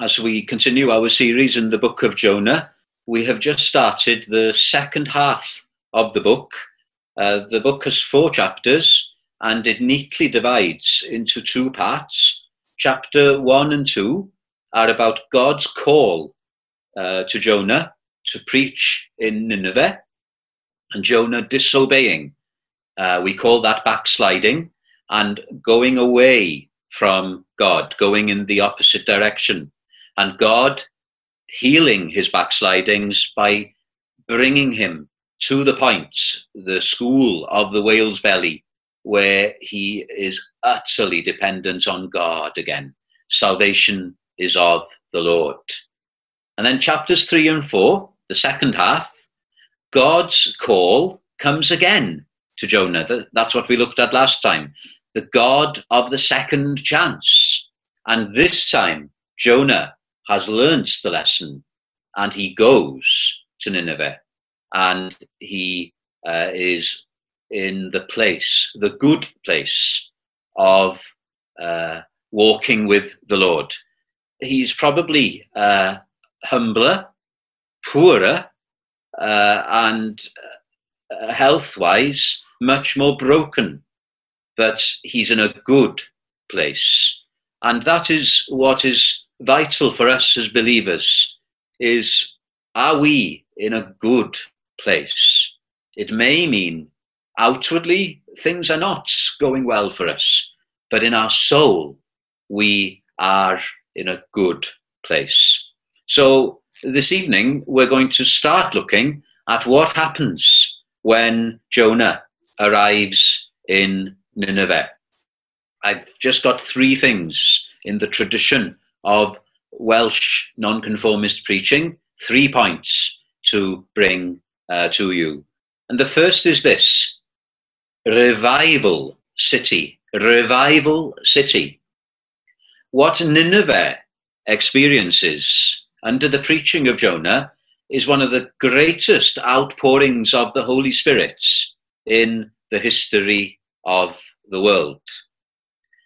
as we continue our series in the book of Jonah, we have just started the second half of the book. Uh, the book has four chapters and it neatly divides into two parts. Chapter one and two are about God's call uh, to Jonah to preach in Nineveh and Jonah disobeying. Uh, we call that backsliding and going away from God, going in the opposite direction and God healing his backslidings by bringing him to the point, the school of the whale's belly, where he is utterly dependent on God again. Salvation is of the Lord. And then chapters three and four, the second half, God's call comes again to Jonah. That's what we looked at last time. The God of the second chance. And this time, Jonah has learnt the lesson and he goes to Nineveh and he uh, is in the place, the good place of uh, walking with the Lord. He's probably uh, humbler, poorer, uh, and uh, health wise, much more broken, but he's in a good place. And that is what is vital for us as believers is are we in a good place? It may mean outwardly things are not going well for us, but in our soul we are in a good place. So this evening we're going to start looking at what happens when Jonah arrives in Nineveh. I've just got three things in the tradition of Welsh nonconformist preaching, three points to bring uh, to you. And the first is this revival city. Revival city. What Nineveh experiences under the preaching of Jonah is one of the greatest outpourings of the Holy Spirit in the history of the world.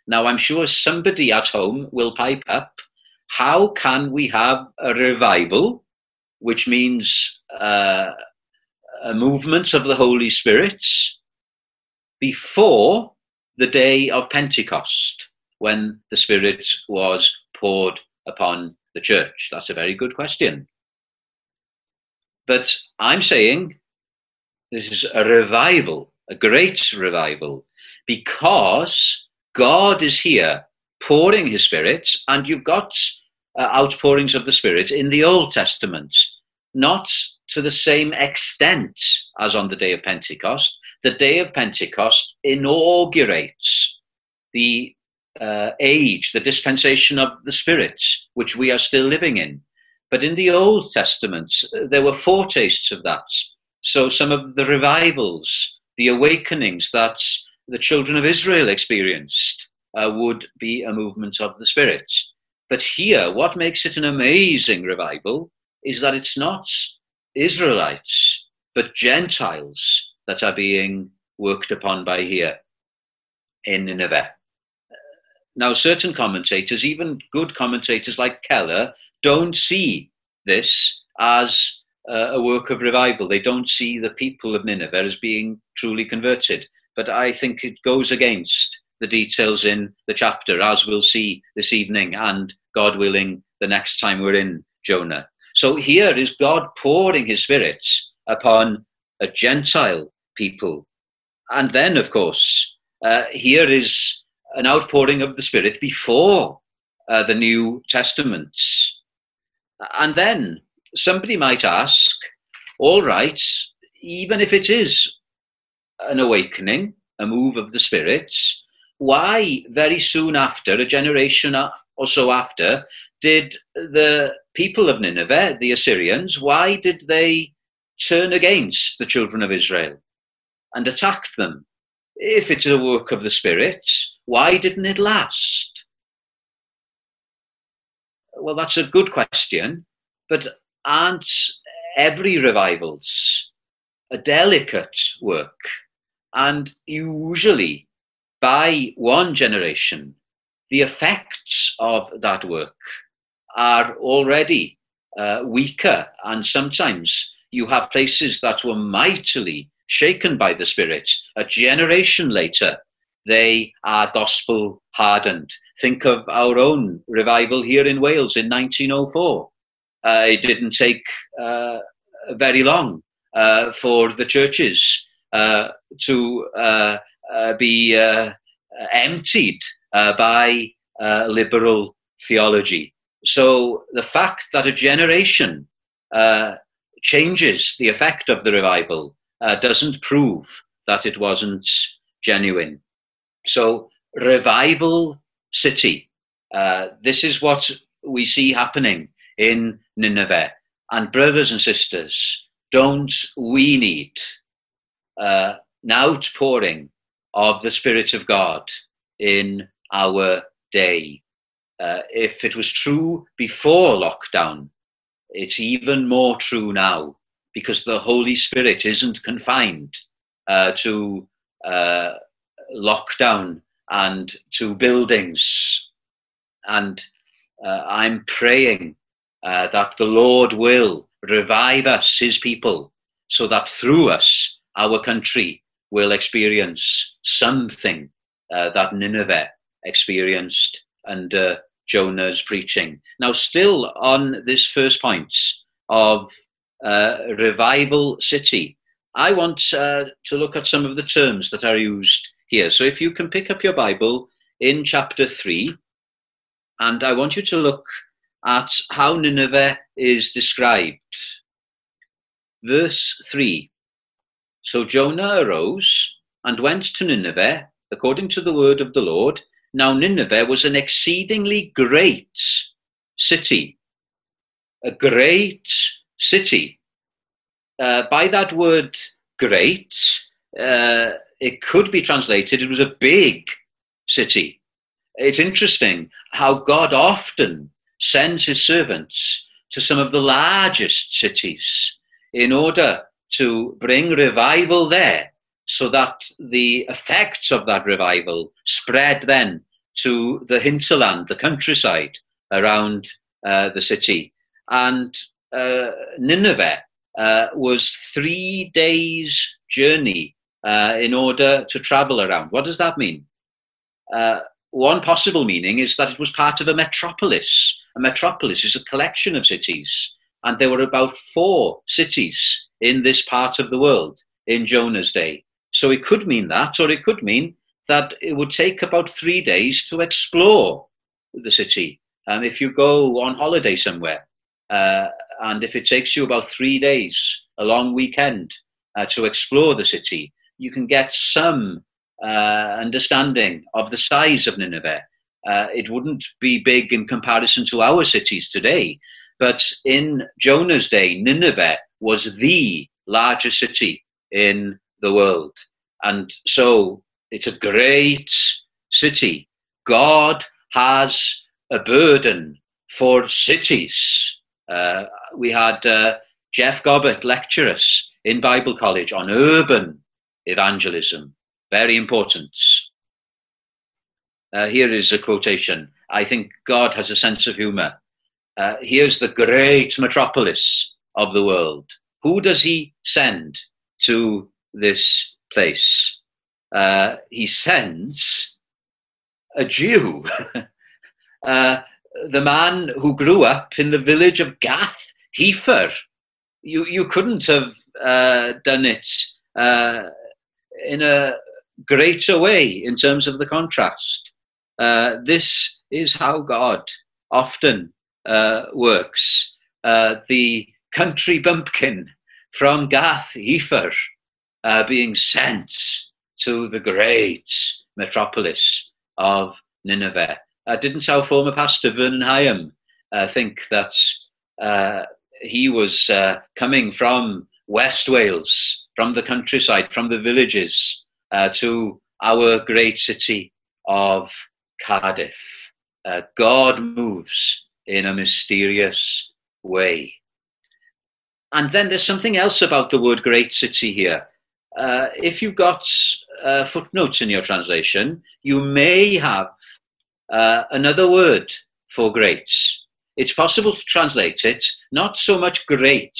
Now, I'm sure somebody at home will pipe up how can we have a revival, which means uh, a movement of the Holy Spirit, before the day of Pentecost, when the Spirit was poured upon the church? That's a very good question. But I'm saying this is a revival, a great revival, because God is here pouring his spirit, and you've got uh, outpourings of the spirit in the Old Testament, not to the same extent as on the day of Pentecost. The day of Pentecost inaugurates the uh, age, the dispensation of the Spirit, which we are still living in. But in the Old Testament, there were foretastes of that. So some of the revivals, the awakenings that the children of Israel experienced uh, would be a movement of the Spirit. But here, what makes it an amazing revival is that it's not Israelites, but Gentiles that are being worked upon by here in Nineveh. Now, certain commentators, even good commentators like Keller, don't see this as a work of revival. They don't see the people of Nineveh as being truly converted. But I think it goes against the details in the chapter, as we'll see this evening, and God willing, the next time we're in Jonah. So here is God pouring his Spirit upon a Gentile people. And then, of course, uh, here is an outpouring of the Spirit before uh, the New Testament. And then somebody might ask, all right, even if it is an awakening, a move of the spirits. why very soon after, a generation or so after, did the people of Nineveh, the Assyrians, why did they turn against the children of Israel and attacked them? If it's a work of the Spirit, why didn't it last? Well, that's a good question, but aren't every revival's a delicate work? And usually by one generation, the effects of that work are already uh, weaker, and sometimes you have places that were mightily shaken by the Spirit. A generation later, they are gospel hardened. Think of our own revival here in Wales in 1904. Uh, it didn't take uh, very long uh, for the churches to uh, uh, be emptied by liberal theology. So the fact that a generation changes the effect of the revival doesn't prove that it wasn't genuine. So, revival city. Uh, this is what we see happening in Nineveh. And, brothers and sisters, don't we need uh, an outpouring of the Spirit of God in our day? Uh, if it was true before lockdown, it's even more true now because the Holy Spirit isn't confined uh, to uh, lockdown and to buildings. And uh, I'm praying uh, that the Lord will revive us, his people, so that through us, our country will experience something uh, that Nineveh experienced under Jonah's preaching. Now, still on this first point of uh, revival city, I want uh, to look at some of the terms that are used here. So if you can pick up your Bible in chapter 3, and I want you to look at how Nineveh is described. Verse 3 So Jonah arose and went to Nineveh according to the word of the Lord. Now, Nineveh was an exceedingly great city. A great city. Uh, by that word great, uh, it could be translated, it was a big city. It's interesting how God often sends his servants to some of the largest cities in order to bring revival there so that the effects of that revival spread then to the hinterland, the countryside around uh, the city. And uh, Nineveh uh, was three days' journey uh, in order to travel around. What does that mean? Uh, one possible meaning is that it was part of a metropolis. A metropolis is a collection of cities, and there were about four cities in this part of the world in Jonah's day. So it could mean that, or it could mean that it would take about three days to explore the city. Um, if you go on holiday somewhere, uh, and if it takes you about three days, a long weekend, uh, to explore the city, you can get some uh, understanding of the size of Nineveh. Uh, it wouldn't be big in comparison to our cities today, but in Jonah's day, Nineveh was the largest city in the world. And so it's a great city. God has a burden for cities. Uh, we had uh, Jeff Gobbett lecture us in Bible College on urban evangelism. Very important. Uh, here is a quotation. I think God has a sense of humor. Uh, here's the great metropolis of the world. Who does he send to this place? Uh, he sends a Jew, uh, the man who grew up in the village of Gath, Hepher. You, you couldn't have uh, done it uh, in a greater way in terms of the contrast. Uh, this is how God often uh, works. The country bumpkin from Gath Hepher uh, being sent to the great metropolis of Nineveh. Uh, didn't our former pastor Vernon Higham uh, think that he was coming from West Wales, from the countryside, from the villages, uh, to our great city of Cardiff. Uh, God moves in a mysterious way. And then there's something else about the word great city here. Uh, if you've got uh, footnotes in your translation, you may have uh, another word for great. it's possible to translate it not so much great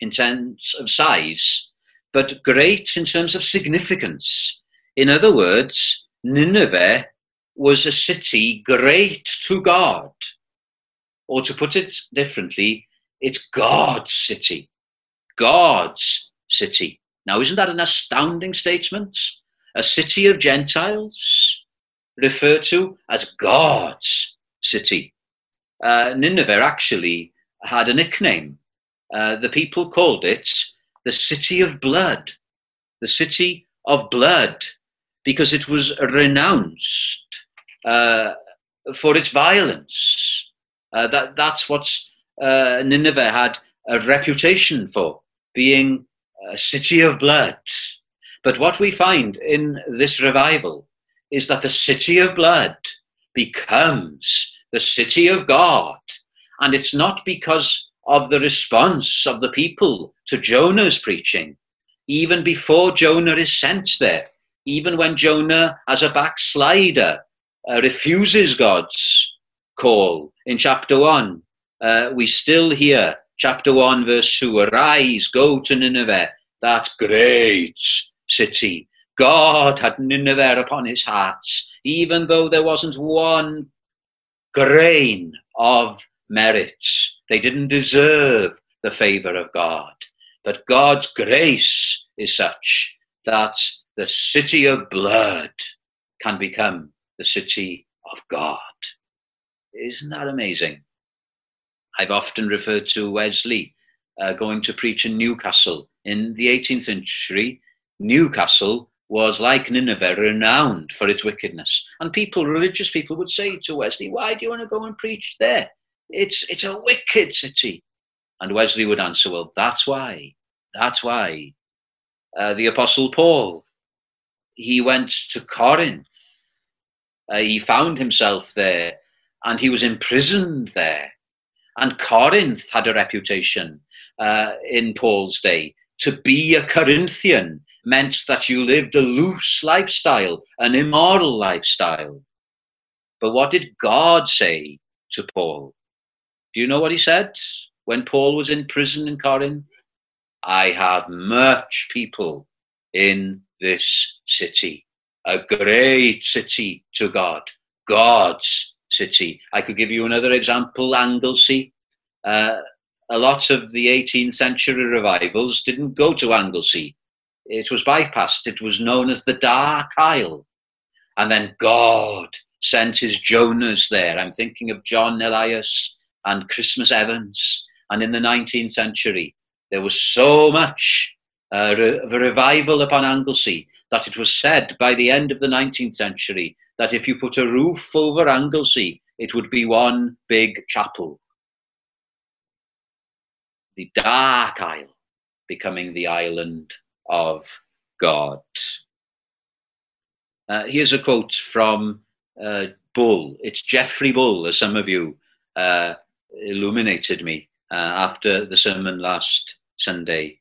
in terms of size, but great in terms of significance. In other words, Nineveh was a city great to God. Or to put it differently, it's God's city. God's city. Now, isn't that an astounding statement? A city of Gentiles referred to as God's city. Uh, Nineveh actually had a nickname. Uh, the people called it the city of blood, the city of blood, because it was renounced uh, for its violence. Uh, that, that's what uh, Nineveh had a reputation for, being a city of blood. But what we find in this revival is that the city of blood becomes the city of God. And it's not because of the response of the people to Jonah's preaching. Even before Jonah is sent there, even when Jonah, as a backslider, uh, refuses God's call in chapter 1, uh, we still hear chapter 1, verse 2 Arise, go to Nineveh, that great city. God had Nineveh upon his heart, even though there wasn't one grain of merit. They didn't deserve the favor of God. But God's grace is such that the city of blood can become the city of God. Isn't that amazing? I've often referred to Wesley uh, going to preach in Newcastle. In the 18th century, Newcastle was like Nineveh, renowned for its wickedness. And people, religious people, would say to Wesley, Why do you want to go and preach there? It's, it's a wicked city. And Wesley would answer, Well, that's why. That's why. Uh, the Apostle Paul, he went to Corinth. Uh, he found himself there and he was imprisoned there. And Corinth had a reputation uh, in Paul's day. To be a Corinthian meant that you lived a loose lifestyle, an immoral lifestyle. But what did God say to Paul? Do you know what he said when Paul was in prison in Corinth? I have much people in this city, a great city to God, God's city. I could give you another example, Anglesey. Uh, a lot of the 18th century revivals didn't go to Anglesey. It was bypassed. It was known as the Dark Isle. And then God sent his Jonahs there. I'm thinking of John Elias and Christmas Evans. And in the 19th century, there was so much uh, re- revival upon Anglesey that it was said by the end of the 19th century that if you put a roof over Anglesey, it would be one big chapel the dark isle becoming the island of God. Uh, here's a quote from uh, Bull. It's Geoffrey Bull, as some of you uh, illuminated me uh, after the sermon last Sunday.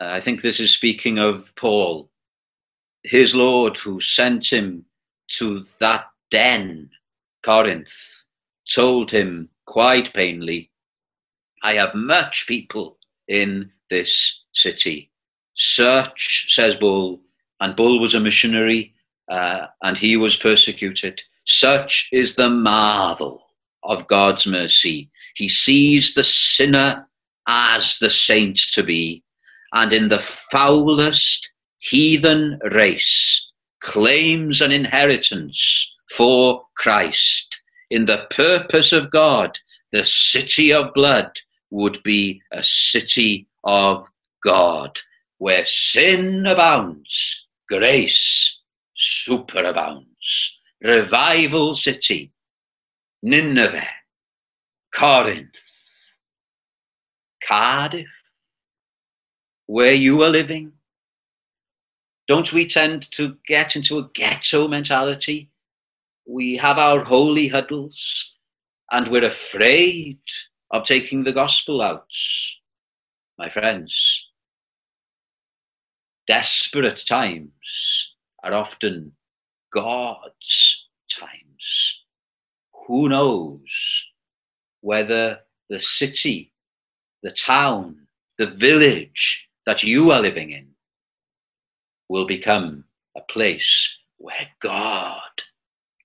Uh, I think this is speaking of Paul, his Lord who sent him to that den, Corinth, told him quite plainly, I have much people in this city. Search, says Bull, and Bull was a missionary uh, and he was persecuted. Such is the marvel of God's mercy. He sees the sinner as the saint to be, and in the foulest heathen race claims an inheritance for Christ. In the purpose of God, the city of blood would be a city of God, where sin abounds, grace superabounds. Revival city, Nineveh, Corinth, Cardiff, where you are living. Don't we tend to get into a ghetto mentality? We have our holy huddles and we're afraid of taking the gospel out. My friends, desperate times are often God's times. Who knows whether the city, the town, the village that you are living in will become a place where God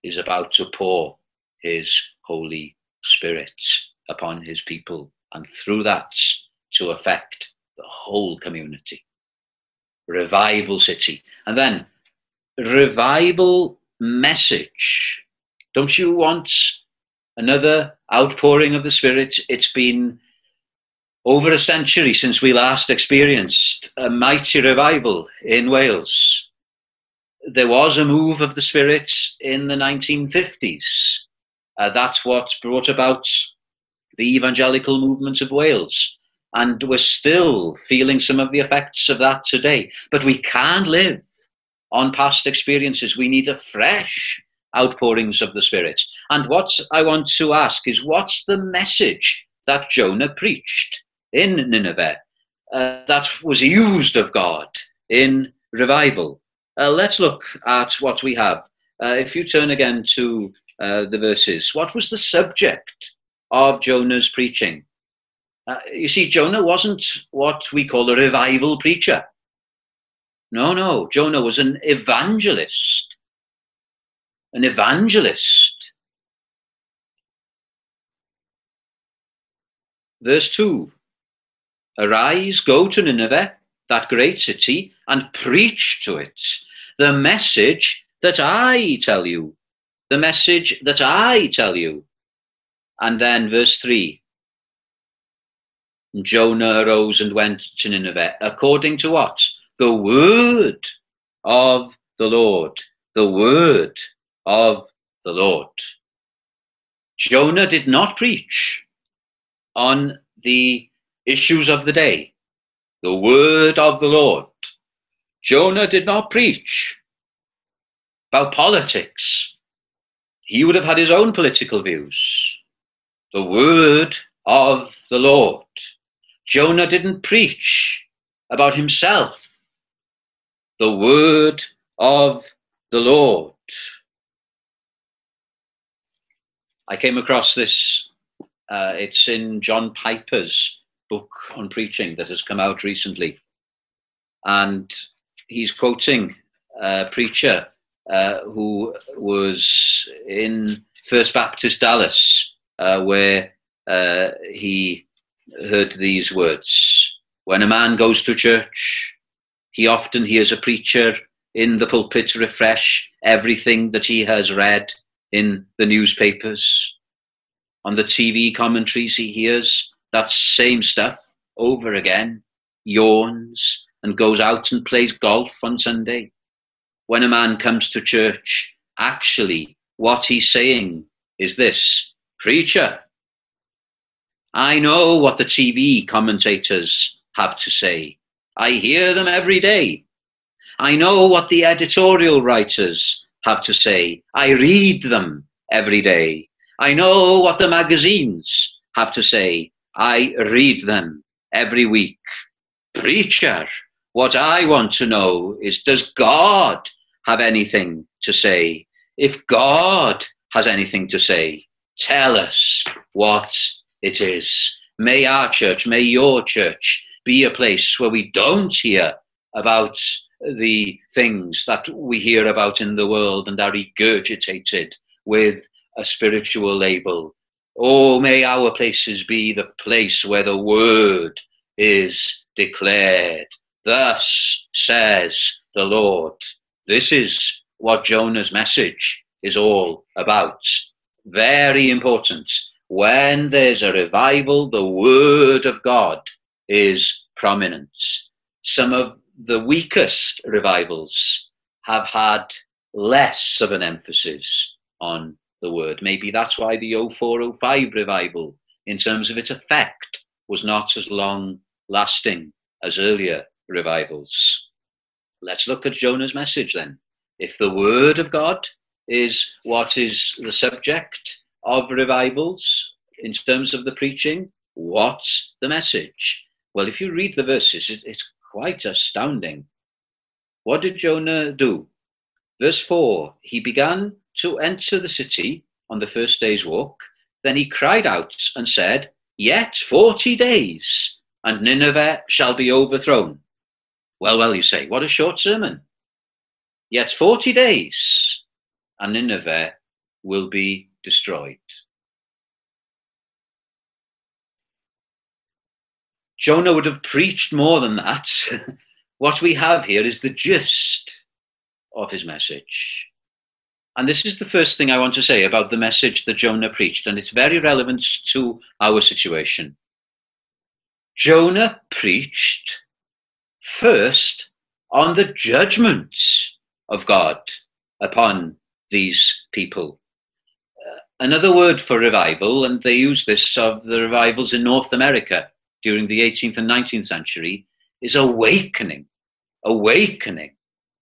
is about to pour his Holy Spirit upon his people, and through that to affect the whole community. Revival city. And then revival message. Don't you want another outpouring of the Spirit? It's been over a century since we last experienced a mighty revival in Wales. There was a move of the Spirit in the 1950s. Uh, that's what brought about the evangelical movement of Wales. And we're still feeling some of the effects of that today. But we can't live on past experiences. We need a fresh outpourings of the Spirit. And what I want to ask is what's the message that Jonah preached in Nineveh uh, that was used of God in revival? Uh, let's look at what we have. Uh, if you turn again to uh, the verses, what was the subject of Jonah's preaching? Uh, you see, Jonah wasn't what we call a revival preacher. No, no. Jonah was an evangelist. An evangelist. Verse 2 Arise, go to Nineveh, that great city, and preach to it the message that I tell you. The message that I tell you. And then verse 3 Jonah arose and went to Nineveh according to what? the word of the Lord. The word of the Lord. Jonah did not preach on the issues of the day. The word of the Lord. Jonah did not preach about politics. He would have had his own political views. The word of the Lord. Jonah didn't preach about himself the word of the Lord. I came across this, uh, it's in John Piper's book on preaching that has come out recently. And he's quoting a preacher uh, who was in First Baptist Dallas, uh, where uh, he heard these words When a man goes to church, he often hears a preacher in the pulpit refresh everything that he has read in the newspapers. On the TV commentaries, he hears that same stuff over again, yawns, and goes out and plays golf on Sunday. When a man comes to church, actually, what he's saying is this Preacher, I know what the TV commentators have to say. I hear them every day. I know what the editorial writers have to say. I read them every day. I know what the magazines have to say. I read them every week. Preacher, what I want to know is does God have anything to say? If God has anything to say, tell us what it is. May our church, may your church be a place where we don't hear about the things that we hear about in the world and are regurgitated with a spiritual label. Oh, may our places be the place where the word is declared. Thus says the Lord. This is what Jonah's message is all about. Very important. When there's a revival, the word of God is prominent. Some of the weakest revivals have had less of an emphasis on the word. Maybe that's why the 0405 revival, in terms of its effect, was not as long lasting as earlier revivals. Let's look at Jonah's message then. If the word of God is what is the subject of revivals in terms of the preaching, what's the message? Well, if you read the verses, it, it's quite astounding. What did Jonah do? Verse 4 He began to enter the city on the first day's walk. Then he cried out and said, Yet forty days, and Nineveh shall be overthrown. Well, well, you say, what a short sermon. Yet forty days, and Nineveh will be destroyed. Jonah would have preached more than that. what we have here is the gist of his message. And this is the first thing I want to say about the message that Jonah preached, and it's very relevant to our situation. Jonah preached first on the judgments of God upon these people. Uh, another word for revival, and they use this of the revivals in North America during the 18th and 19th century, is awakening. Awakening.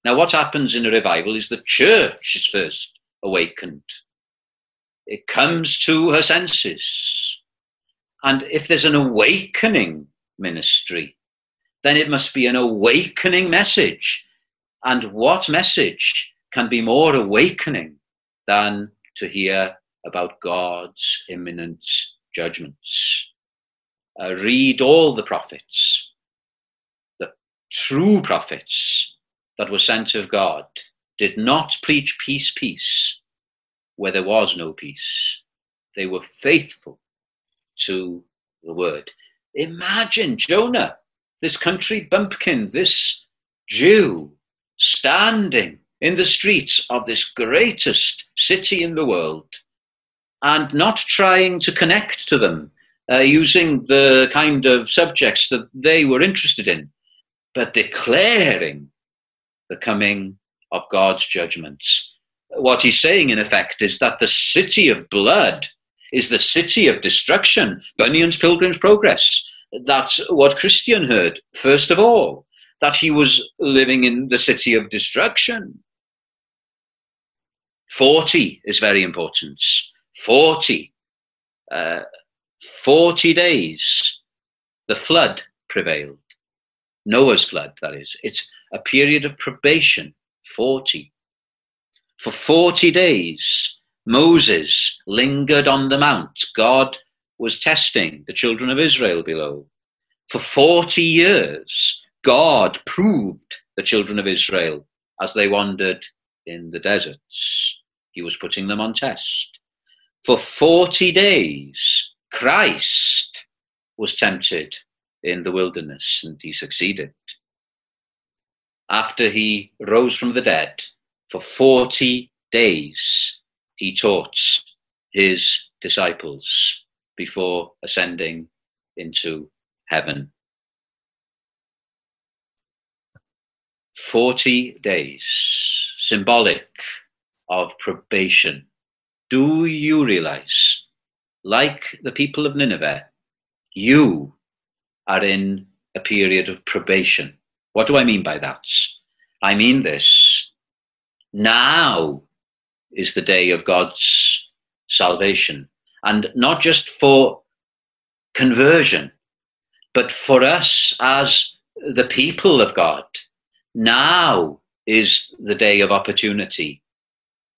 Now, what happens in a revival is the church is first awakened. It comes to her senses. And if there's an awakening ministry, then it must be an awakening message. And what message can be more awakening than to hear about God's imminent judgments? Uh, read all the prophets, the true prophets that were sent of God did not preach peace, peace, where there was no peace. They were faithful to the word. Imagine Jonah, this country bumpkin, this Jew, standing in the streets of this greatest city in the world and not trying to connect to them uh, using the kind of subjects that they were interested in, but declaring the coming of God's judgments. What he's saying, in effect, is that the city of blood is the city of destruction. Bunyan's Pilgrim's Progress. That's what Christian heard, first of all, that he was living in the city of destruction. 40 is very important. 40. Uh, 40 days, the flood prevailed. Noah's flood, that is. It's a period of probation, 40. For 40 days, Moses lingered on the mount. God was testing the children of Israel below. For 40 years, God proved the children of Israel as they wandered in the deserts. He was putting them on test. For 40 days, Christ was tempted in the wilderness and he succeeded after he rose from the dead, for 40 days, he taught his disciples before ascending into heaven. 40 days, symbolic of probation. Do you realize, like the people of Nineveh, you are in a period of probation? What do I mean by that? I mean this. Now is the day of God's salvation. And not just for conversion, but for us as the people of God. Now is the day of opportunity.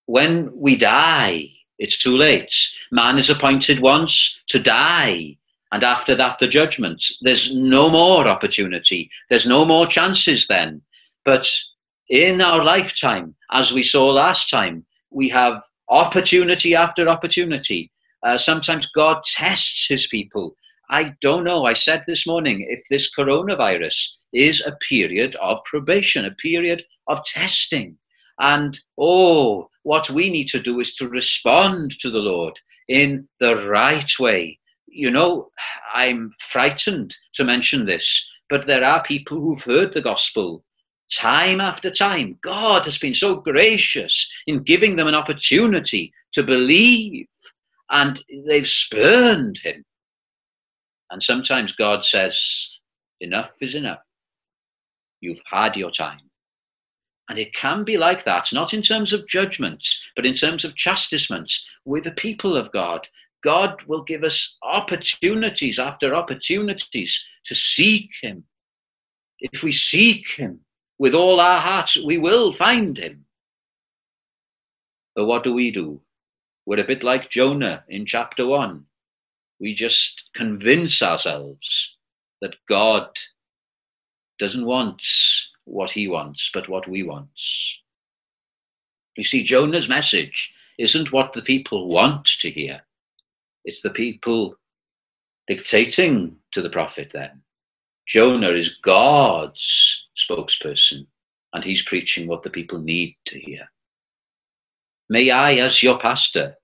When we die, it's too late. Man is appointed once to die and after that the judgment. There's no more opportunity. There's no more chances then. But in our lifetime, as we saw last time, we have opportunity after opportunity. Uh, sometimes God tests his people. I don't know. I said this morning if this coronavirus is a period of probation, a period of testing. And oh, what we need to do is to respond to the Lord in the right way, you know, I'm frightened to mention this, but there are people who've heard the gospel time after time. God has been so gracious in giving them an opportunity to believe, and they've spurned Him. And sometimes God says, Enough is enough. You've had your time. And it can be like that, not in terms of judgments, but in terms of chastisements with the people of God. God will give us opportunities after opportunities to seek Him. If we seek Him with all our hearts, we will find Him. But what do we do? we're a bit like Jonah in chapter 1. We just convince ourselves that God doesn't want what he wants, but what we want. You see, Jonah's message isn't what the people want to hear, it's the people dictating to the prophet then. Jonah is God's spokesperson, and he's preaching what the people need to hear. May I, as your pastor,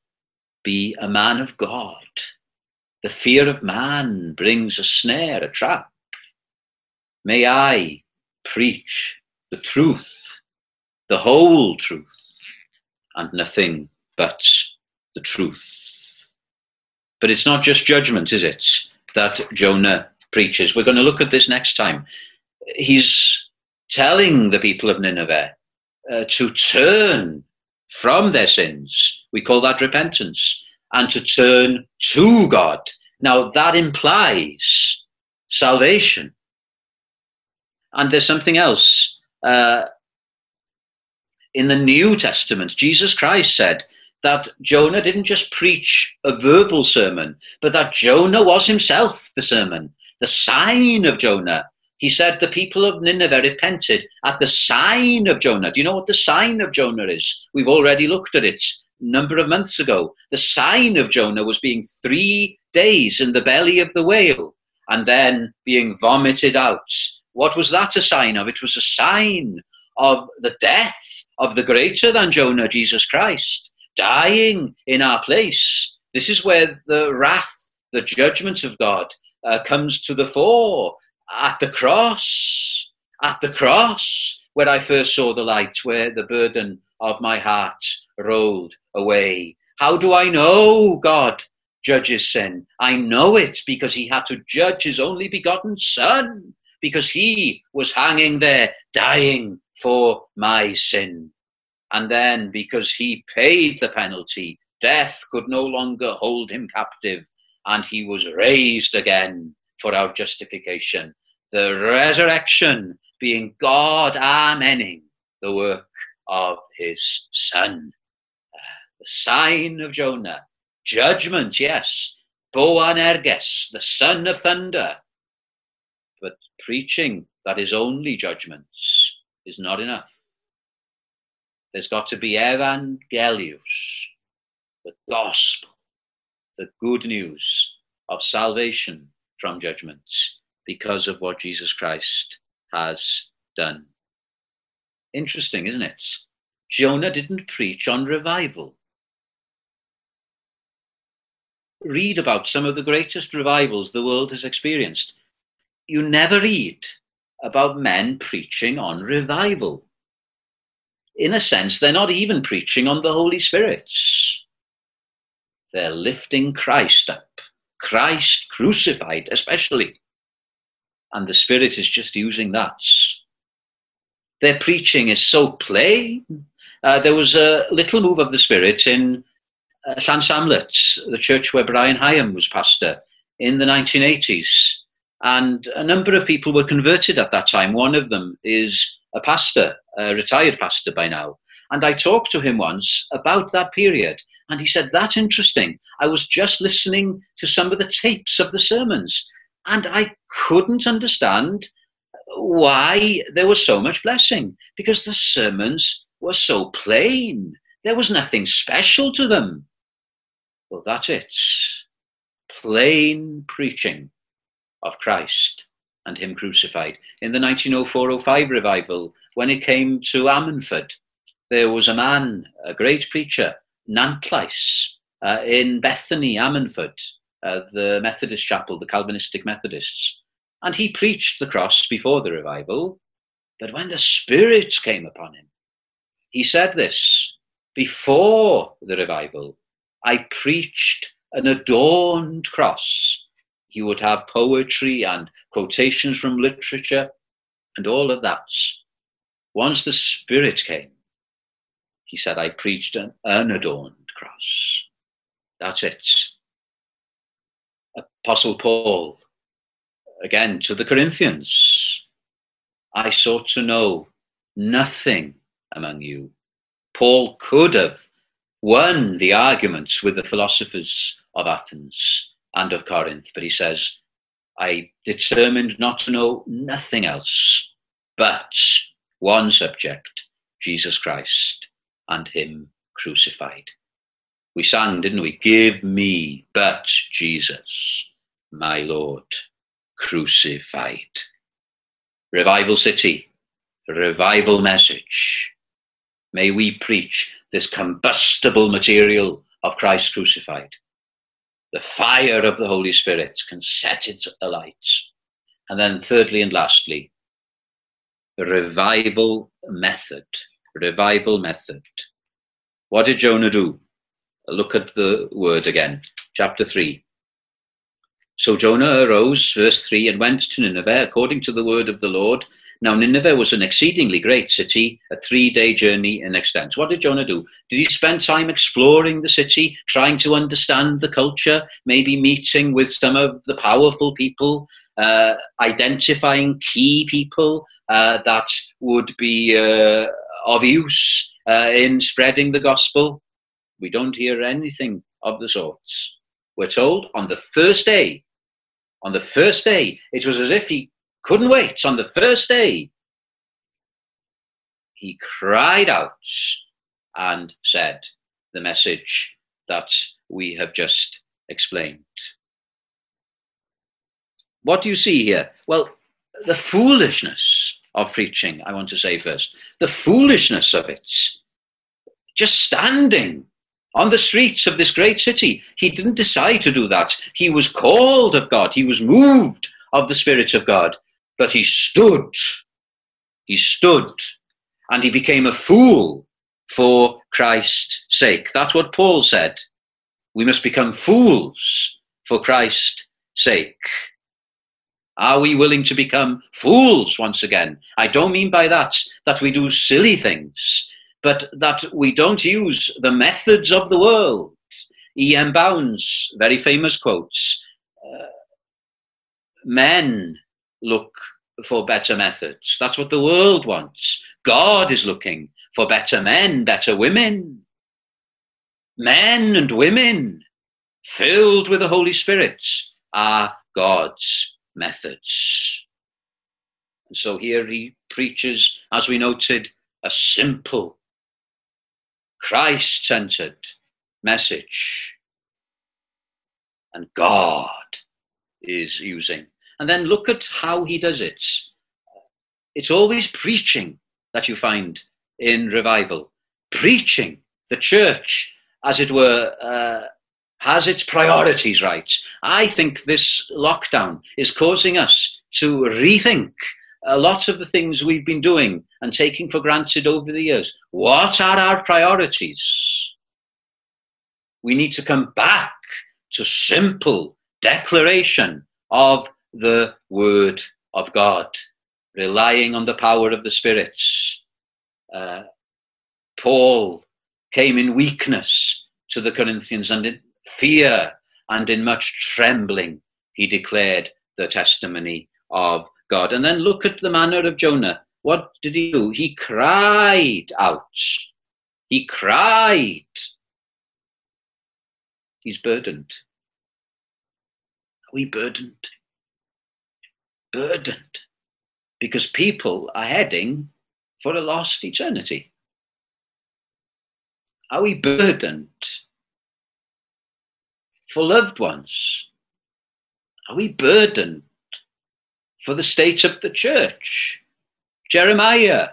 be a man of God. The fear of man brings a snare, a trap. May I preach the truth, the whole truth, and nothing but the truth. But it's not just judgment, is it, that Jonah preaches? We're going to look at this next time. He's telling the people of Nineveh uh, to turn from their sins. We call that repentance. And to turn to God. Now, that implies salvation. And there's something else. Uh, in the New Testament, Jesus Christ said that Jonah didn't just preach a verbal sermon, but that Jonah was himself the sermon, the sign of Jonah. He said the people of Nineveh repented at the sign of Jonah. Do you know what the sign of Jonah is? We've already looked at it a number of months ago. The sign of Jonah was being three days in the belly of the whale and then being vomited out what was that a sign of? It was a sign of the death of the greater than Jonah, Jesus Christ, dying in our place. This is where the wrath, the judgment of God uh, comes to the fore at the cross. At the cross, where I first saw the light, where the burden of my heart rolled away. How do I know God judges sin? I know it because he had to judge his only begotten Son because he was hanging there dying for my sin. And then because he paid the penalty, death could no longer hold him captive, and he was raised again for our justification. The resurrection being God amening the work of his Son. Uh, the sign of Jonah. Judgment, yes. Boanerges, the son of thunder, but preaching that is only judgments is not enough. There's got to be evangelius, the gospel, the good news of salvation from judgments because of what Jesus Christ has done. Interesting, isn't it? Jonah didn't preach on revival. Read about some of the greatest revivals the world has experienced you never read about men preaching on revival. In a sense, they're not even preaching on the Holy Spirit. They're lifting Christ up, Christ crucified, especially. And the Spirit is just using that. Their preaching is so plain. Uh, there was a little move of the Spirit in uh, Llansamlet, the church where Brian Hyam was pastor, in the 1980s. And a number of people were converted at that time. One of them is a pastor, a retired pastor by now. And I talked to him once about that period. And he said, That's interesting. I was just listening to some of the tapes of the sermons, and I couldn't understand why there was so much blessing because the sermons were so plain. There was nothing special to them. Well, that's it. Plain preaching of Christ and Him crucified. In the 1904 05 revival, when it came to Ammanford, there was a man, a great preacher, Nantlais, uh, in Bethany, Ammanford, uh, the Methodist chapel, the Calvinistic Methodists. And he preached the cross before the revival, but when the Spirit came upon him, he said this before the revival, I preached an adorned cross he would have poetry and quotations from literature and all of that. Once the Spirit came, he said, I preached an unadorned cross. That's it. Apostle Paul, again to the Corinthians, I sought to know nothing among you. Paul could have won the arguments with the philosophers of Athens and of Corinth, but he says, I determined not to know nothing else but one subject, Jesus Christ and Him crucified. We sang, didn't we? Give me but Jesus, my Lord, crucified. Revival City, revival message. May we preach this combustible material of Christ crucified. The fire of the Holy Spirit can set it alight. And then, thirdly and lastly, revival method. Revival method. What did Jonah do? Look at the word again, chapter 3. So Jonah arose, verse 3, and went to Nineveh according to the word of the Lord. Now, Nineveh was an exceedingly great city, a three day journey in extent. What did Jonah do? Did he spend time exploring the city, trying to understand the culture, maybe meeting with some of the powerful people, uh, identifying key people uh, that would be uh, of use uh, in spreading the gospel? We don't hear anything of the sorts. We're told on the first day, on the first day, it was as if he couldn't wait. On the first day, he cried out and said the message that we have just explained. What do you see here? Well, the foolishness of preaching, I want to say first. The foolishness of it. Just standing on the streets of this great city. He didn't decide to do that. He was called of God, he was moved of the Spirit of God, but he stood. He stood and he became a fool for Christ's sake. That's what Paul said. We must become fools for Christ's sake. Are we willing to become fools once again? I don't mean by that that we do silly things, but that we don't use the methods of the world. E.M. Bounds, very famous quotes. Uh, men look for better methods. That's what the world wants. God is looking for better men, better women. Men and women filled with the Holy Spirit are God's methods. And so here he preaches, as we noted, a simple, Christ centered message. And God is using. And then look at how he does it. It's always preaching that you find in revival. Preaching, the church, as it were, uh, has its priorities right. I think this lockdown is causing us to rethink a lot of the things we've been doing and taking for granted over the years. What are our priorities? We need to come back to simple declaration of the Word of God, relying on the power of the spirits. Uh, Paul came in weakness to the Corinthians and in fear and in much trembling he declared the testimony of God. And then look at the manner of Jonah. What did he do? He cried out. He cried. He's burdened. Are we burdened? Burdened. Because people are heading for a lost eternity. Are we burdened for loved ones? Are we burdened for the state of the church? Jeremiah,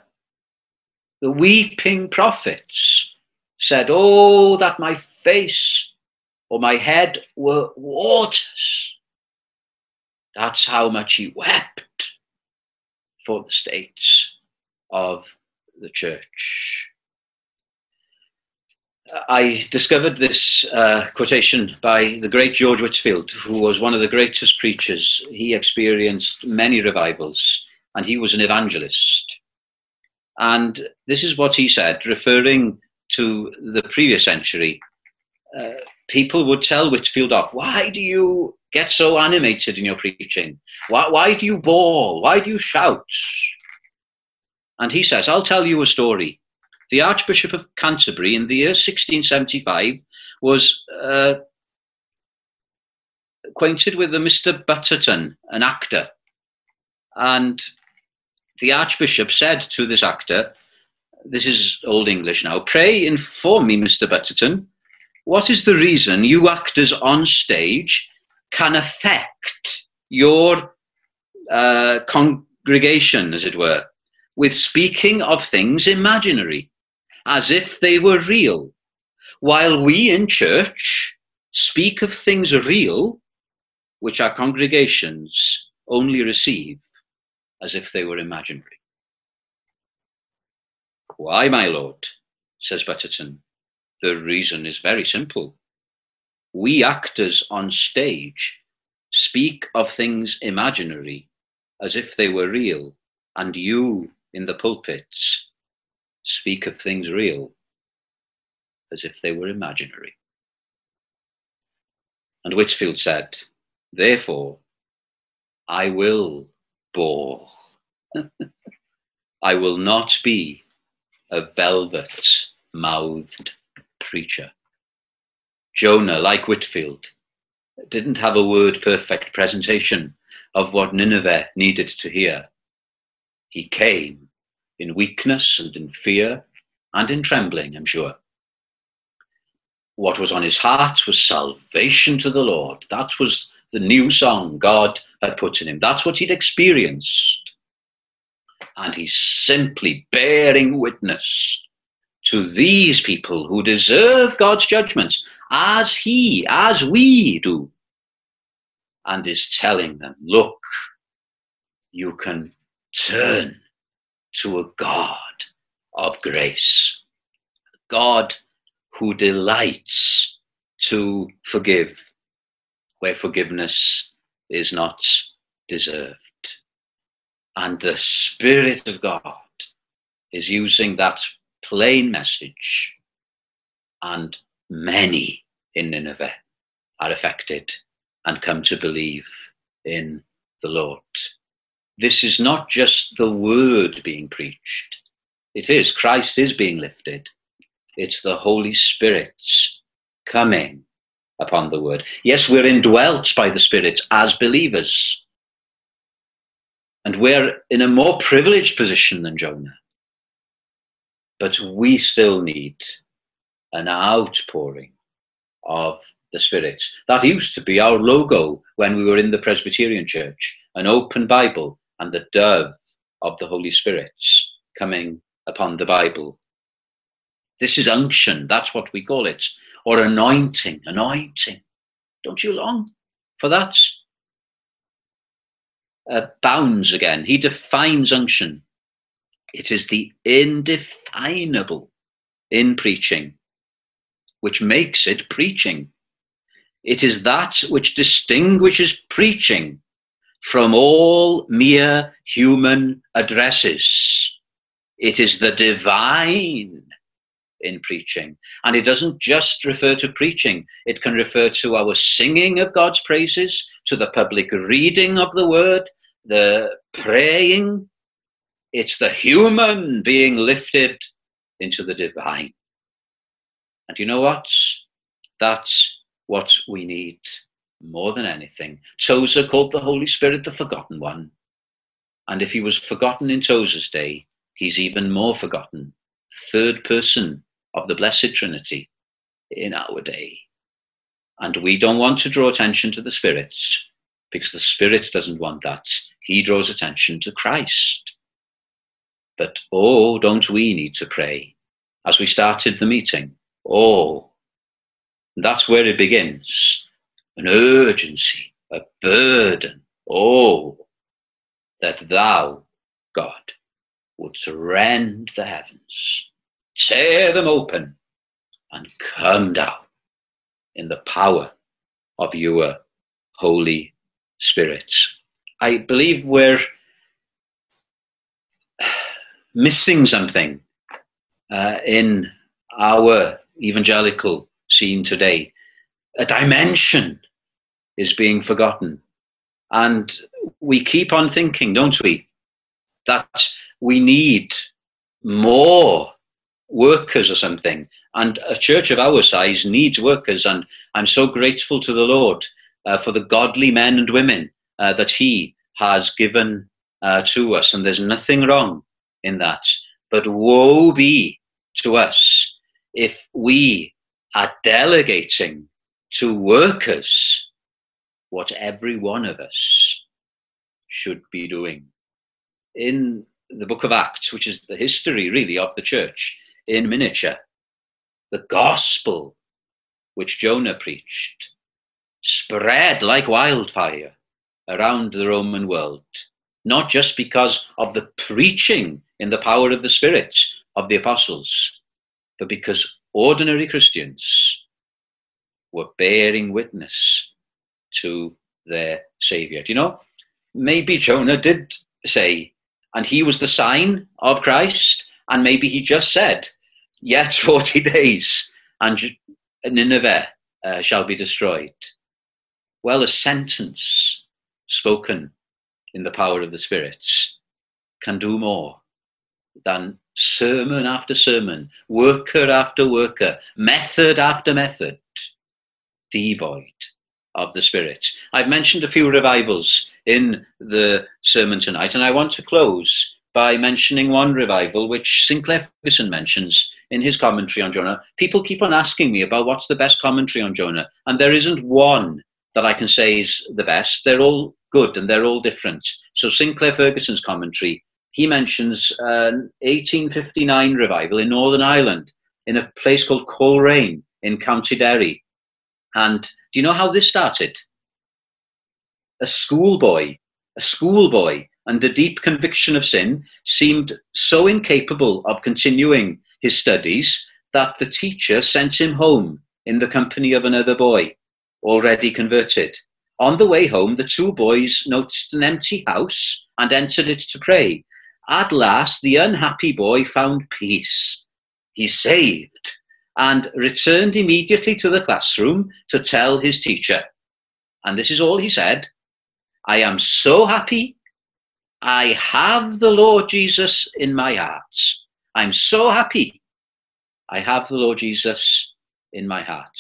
the weeping prophets, said, Oh, that my face or my head were waters. That's how much he wept for the states of the church. I discovered this uh, quotation by the great George Whitefield, who was one of the greatest preachers. He experienced many revivals and he was an evangelist. And this is what he said, referring to the previous century. Uh, people would tell Whitefield off, Why do you get so animated in your preaching? Why, why do you bawl? Why do you shout? And he says, I'll tell you a story. The Archbishop of Canterbury in the year 1675 was uh, acquainted with a Mr. Betterton, an actor. And the Archbishop said to this actor, this is Old English now, pray inform me, Mr. Betterton, what is the reason you actors on stage can affect your uh, congregation, as it were, with speaking of things imaginary, as if they were real, while we in church speak of things real, which our congregations only receive as if they were imaginary. Why, my lord, says Betterton, the reason is very simple. We actors on stage speak of things imaginary as if they were real, and you in the pulpits speak of things real as if they were imaginary. And Whitefield said, Therefore, I will bawl. I will not be a velvet mouthed preacher. Jonah, like Whitefield, didn't have a word perfect presentation of what Nineveh needed to hear. He came in weakness and in fear and in trembling, I'm sure. What was on his heart was salvation to the Lord. That was the new song God had put in him. That's what he'd experienced. And he's simply bearing witness to these people who deserve God's judgments as he, as we do, and is telling them, look, you can turn to a God of grace, a God who delights to forgive where forgiveness is not deserved. And the Spirit of God is using that plain message, and many in Nineveh are affected and come to believe in the Lord. This is not just the word being preached, it is. Christ is being lifted. It's the Holy Spirit's coming upon the word. Yes, we're indwelt by the Spirit as believers. And we're in a more privileged position than Jonah. But we still need an outpouring of the Spirit. That used to be our logo when we were in the Presbyterian Church an open Bible and the dove of the Holy Spirit's coming upon the Bible. This is unction, that's what we call it or anointing, anointing. Don't you long for that? Uh, bounds again. He defines unction. It is the indefinable in preaching, which makes it preaching. It is that which distinguishes preaching from all mere human addresses. It is the divine in preaching. And it doesn't just refer to preaching, it can refer to our singing of God's praises, to the public reading of the word, the praying. It's the human being lifted into the divine. And you know what? That's what we need more than anything. Tozer called the Holy Spirit the forgotten one. And if he was forgotten in Tozer's day, he's even more forgotten. Third person of the Blessed Trinity in our day. And we don't want to draw attention to the spirits because the Spirit doesn't want that. He draws attention to Christ. But oh, don't we need to pray as we started the meeting? Oh, that's where it begins an urgency, a burden. Oh, that thou, God, wouldst rend the heavens tear them open, and come down in the power of your Holy Spirit. I believe we're missing something uh, in our evangelical scene today. A dimension is being forgotten. And we keep on thinking, don't we, that we need more workers or something. And a church of our size needs workers. And I'm so grateful to the Lord uh, for the godly men and women uh, that He has given uh, to us. And there's nothing wrong in that. But woe be to us if we are delegating to workers what every one of us should be doing. In the book of Acts, which is the history really of the church in miniature, the gospel which Jonah preached spread like wildfire around the Roman world, not just because of the preaching in the power of the Spirit of the apostles, but because ordinary Christians were bearing witness to their Savior. Do you know? Maybe Jonah did say, and he was the sign of Christ, and maybe he just said, Yet 40 days, and Nineveh uh, shall be destroyed. Well, a sentence spoken in the power of the spirits can do more than sermon after sermon, worker after worker, method after method, devoid of the Spirit. I've mentioned a few revivals in the sermon tonight, and I want to close by mentioning one revival which Sinclair Ferguson mentions in his commentary on Jonah. People keep on asking me about what's the best commentary on Jonah, and there isn't one that I can say is the best. They're all good and they're all different. So Sinclair Ferguson's commentary, he mentions an 1859 revival in Northern Ireland in a place called Coleraine in County Derry. And do you know how this started? A schoolboy, a schoolboy under deep conviction of sin, seemed so incapable of continuing his studies that the teacher sent him home in the company of another boy, already converted. On the way home, the two boys noticed an empty house and entered it to pray. At last, the unhappy boy found peace. He saved and returned immediately to the classroom to tell his teacher. And this is all he said I am so happy. I have the Lord Jesus in my heart. I'm so happy. I have the Lord Jesus in my heart.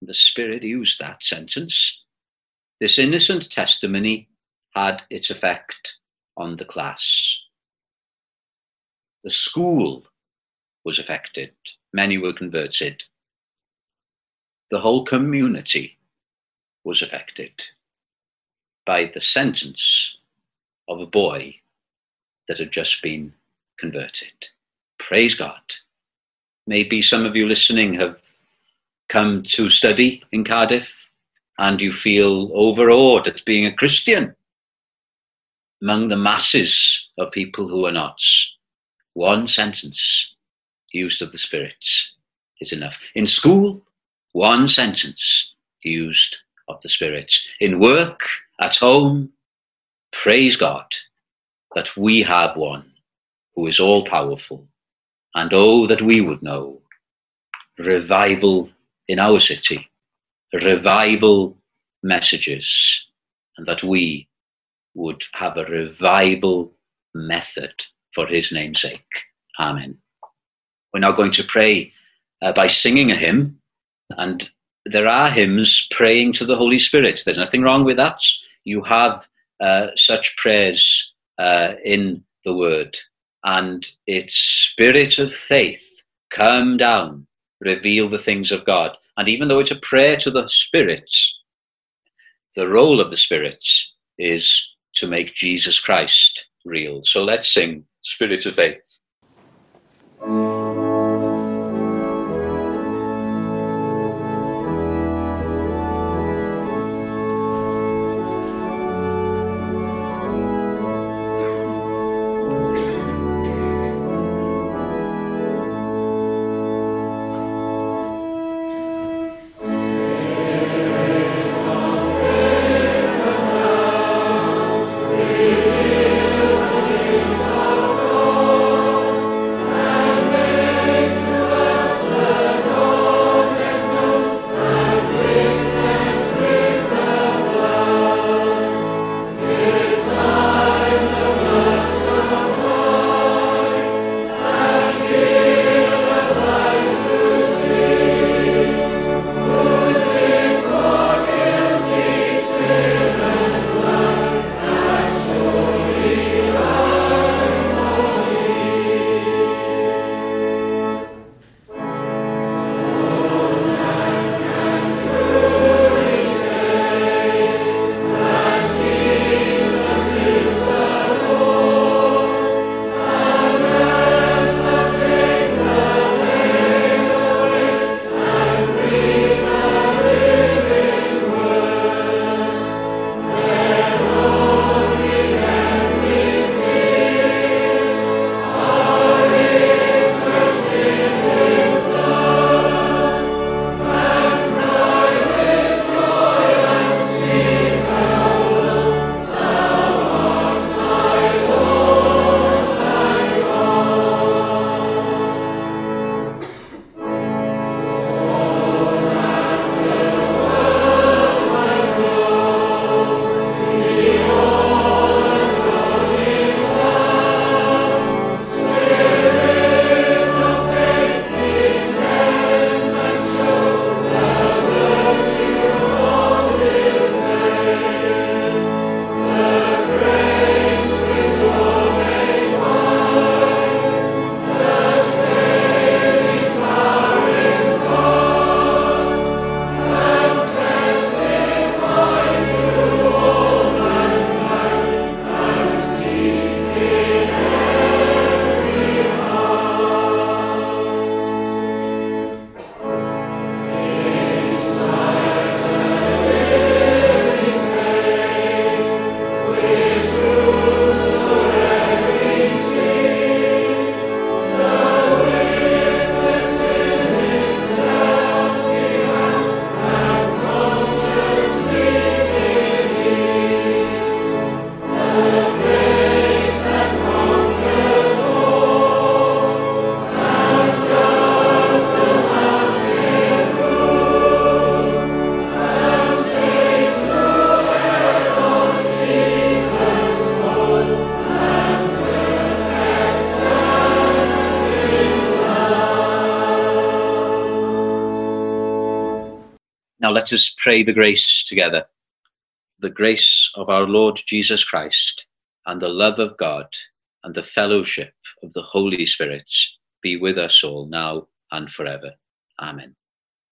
The Spirit used that sentence. This innocent testimony had its effect on the class. The school was affected. Many were converted. The whole community was affected by the sentence of a boy that had just been converted. Praise God. Maybe some of you listening have come to study in Cardiff and you feel overawed at being a Christian among the masses of people who are not. One sentence used of the spirits is enough. In school, one sentence used of the spirits. In work, at home, praise God that we have one who is all powerful. And oh, that we would know revival in our city, revival messages, and that we would have a revival method for his namesake. Amen. We're now going to pray uh, by singing a hymn, and there are hymns praying to the Holy Spirit. There's nothing wrong with that. You have uh, such prayers uh, in the Word, and its spirit of faith come down, reveal the things of God. And even though it's a prayer to the spirits, the role of the spirits is to make Jesus Christ real. So let's sing Spirit of Faith. Música pray the grace together. The grace of our Lord Jesus Christ and the love of God and the fellowship of the Holy Spirit be with us all now and forever. Amen.